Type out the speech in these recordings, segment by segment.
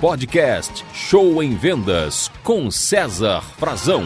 Podcast Show em Vendas com César Frazão.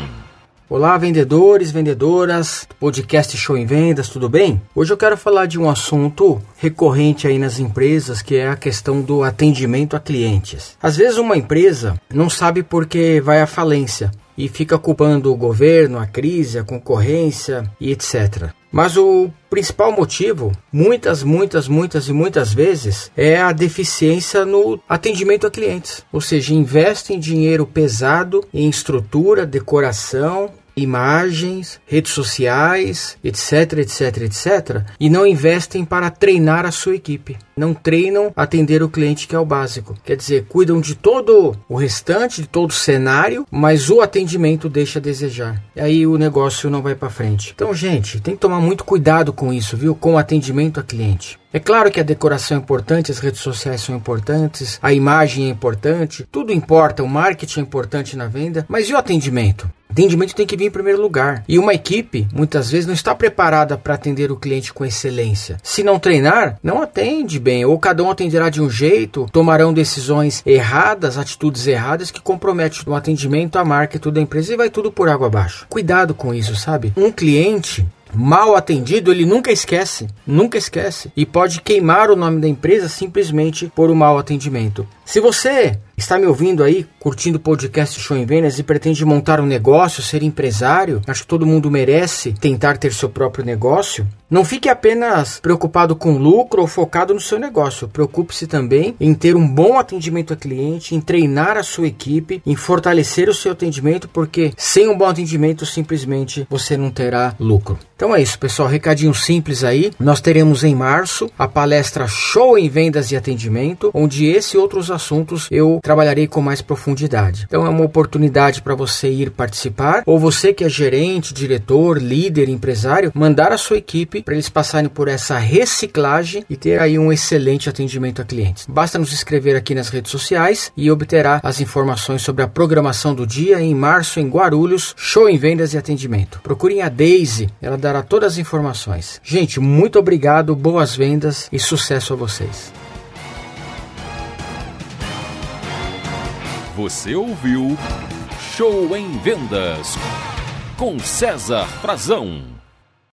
Olá, vendedores, vendedoras, podcast Show em Vendas, tudo bem? Hoje eu quero falar de um assunto recorrente aí nas empresas, que é a questão do atendimento a clientes. Às vezes uma empresa não sabe por que vai à falência e fica culpando o governo, a crise, a concorrência e etc. Mas o principal motivo, muitas, muitas, muitas e muitas vezes, é a deficiência no atendimento a clientes. Ou seja, investem dinheiro pesado em estrutura, decoração, imagens, redes sociais, etc, etc, etc, e não investem para treinar a sua equipe. Não treinam atender o cliente que é o básico. Quer dizer, cuidam de todo o restante, de todo o cenário, mas o atendimento deixa a desejar. E aí o negócio não vai para frente. Então, gente, tem que tomar muito cuidado com isso, viu? Com o atendimento a cliente. É claro que a decoração é importante, as redes sociais são importantes, a imagem é importante, tudo importa, o marketing é importante na venda, mas e o atendimento? Atendimento tem que vir em primeiro lugar. E uma equipe, muitas vezes, não está preparada para atender o cliente com excelência. Se não treinar, não atende bem. Ou cada um atenderá de um jeito, tomarão decisões erradas, atitudes erradas que comprometem o atendimento, a marca e tudo da empresa e vai tudo por água abaixo. Cuidado com isso, sabe? Um cliente mal atendido, ele nunca esquece, nunca esquece e pode queimar o nome da empresa simplesmente por um mau atendimento. Se você está me ouvindo aí, curtindo o podcast Show em Vendas e pretende montar um negócio, ser empresário, acho que todo mundo merece tentar ter seu próprio negócio. Não fique apenas preocupado com lucro ou focado no seu negócio. Preocupe-se também em ter um bom atendimento ao cliente, em treinar a sua equipe, em fortalecer o seu atendimento, porque sem um bom atendimento simplesmente você não terá lucro. Então é isso, pessoal. Recadinho simples aí. Nós teremos em março a palestra Show em Vendas e Atendimento, onde esse e outros assuntos eu trabalharei com mais profundidade. Então é uma oportunidade para você ir participar, ou você que é gerente, diretor, líder, empresário, mandar a sua equipe para eles passarem por essa reciclagem e ter aí um excelente atendimento a clientes. Basta nos escrever aqui nas redes sociais e obterá as informações sobre a programação do dia em março em Guarulhos, show em vendas e atendimento. Procurem a Daisy, ela dará todas as informações. Gente, muito obrigado, boas vendas e sucesso a vocês. Você ouviu Show em Vendas com César Frazão.